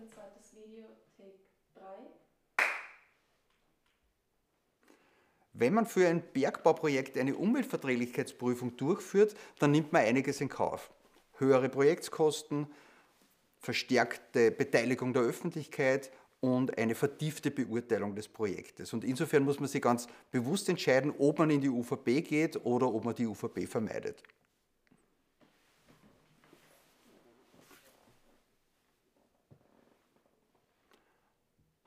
Video, Take 3. Wenn man für ein Bergbauprojekt eine Umweltverträglichkeitsprüfung durchführt, dann nimmt man einiges in Kauf. Höhere Projektkosten, verstärkte Beteiligung der Öffentlichkeit und eine vertiefte Beurteilung des Projektes. Und insofern muss man sich ganz bewusst entscheiden, ob man in die UVP geht oder ob man die UVP vermeidet.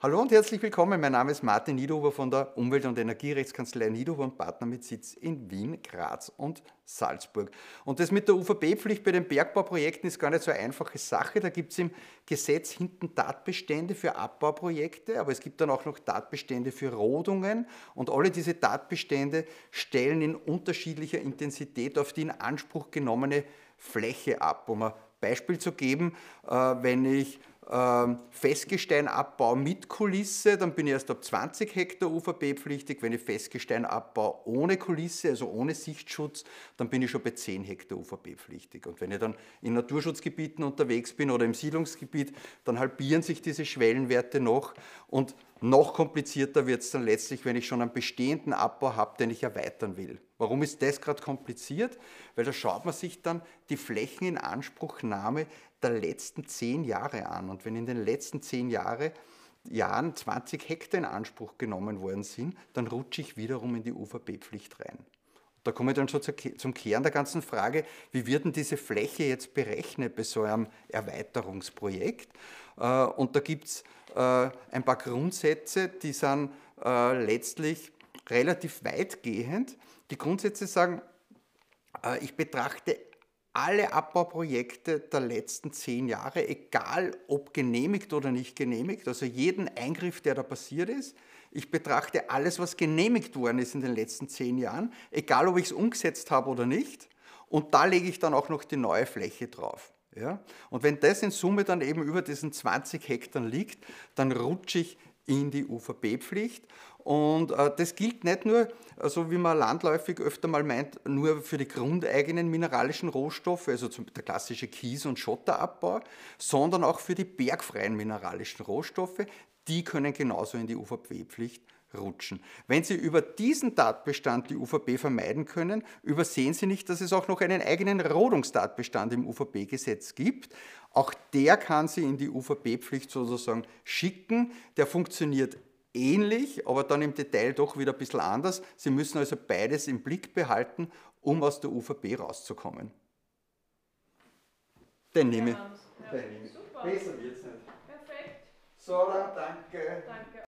Hallo und herzlich willkommen. Mein Name ist Martin Niederhuber von der Umwelt- und Energierechtskanzlei Niederhuber und Partner mit Sitz in Wien, Graz und Salzburg. Und das mit der UVP-Pflicht bei den Bergbauprojekten ist gar nicht so eine einfache Sache. Da gibt es im Gesetz hinten Tatbestände für Abbauprojekte, aber es gibt dann auch noch Tatbestände für Rodungen. Und alle diese Tatbestände stellen in unterschiedlicher Intensität auf die in Anspruch genommene Fläche ab. Um ein Beispiel zu geben, äh, wenn ich ähm, Festgestein abbau mit Kulisse, dann bin ich erst ab 20 Hektar UVP-pflichtig. Wenn ich Festgestein abbau ohne Kulisse, also ohne Sichtschutz, dann bin ich schon bei 10 Hektar UVP-pflichtig. Und wenn ich dann in Naturschutzgebieten unterwegs bin oder im Siedlungsgebiet, dann halbieren sich diese Schwellenwerte noch. Und noch komplizierter wird es dann letztlich, wenn ich schon einen bestehenden Abbau habe, den ich erweitern will. Warum ist das gerade kompliziert? Weil da schaut man sich dann die Flächeninanspruchnahme der letzten zehn Jahre an. Und wenn in den letzten zehn Jahre, Jahren 20 Hektar in Anspruch genommen worden sind, dann rutsche ich wiederum in die UVP-Pflicht rein. Da komme ich dann schon zum Kern der ganzen Frage, wie wird denn diese Fläche jetzt berechnet bei so einem Erweiterungsprojekt? Äh, und da gibt es äh, ein paar Grundsätze, die sind äh, letztlich relativ weitgehend. Die Grundsätze sagen, ich betrachte alle Abbauprojekte der letzten zehn Jahre, egal ob genehmigt oder nicht genehmigt, also jeden Eingriff, der da passiert ist. Ich betrachte alles, was genehmigt worden ist in den letzten zehn Jahren, egal ob ich es umgesetzt habe oder nicht. Und da lege ich dann auch noch die neue Fläche drauf. Ja? Und wenn das in Summe dann eben über diesen 20 Hektar liegt, dann rutsche ich in die UVP-Pflicht. Und äh, das gilt nicht nur, also wie man landläufig öfter mal meint, nur für die grundeigenen mineralischen Rohstoffe, also zum, der klassische Kies- und Schotterabbau, sondern auch für die bergfreien mineralischen Rohstoffe. Die können genauso in die UVP-Pflicht rutschen. Wenn Sie über diesen Tatbestand die UVP vermeiden können, übersehen Sie nicht, dass es auch noch einen eigenen Rodungstatbestand im UVP-Gesetz gibt. Auch der kann Sie in die UVP-Pflicht sozusagen schicken. Der funktioniert ähnlich, aber dann im Detail doch wieder ein bisschen anders. Sie müssen also beides im Blick behalten, um aus der UVP rauszukommen. Den nehme ich. Ja, super. Besser wird es nicht. Perfekt. So, dann danke. Danke.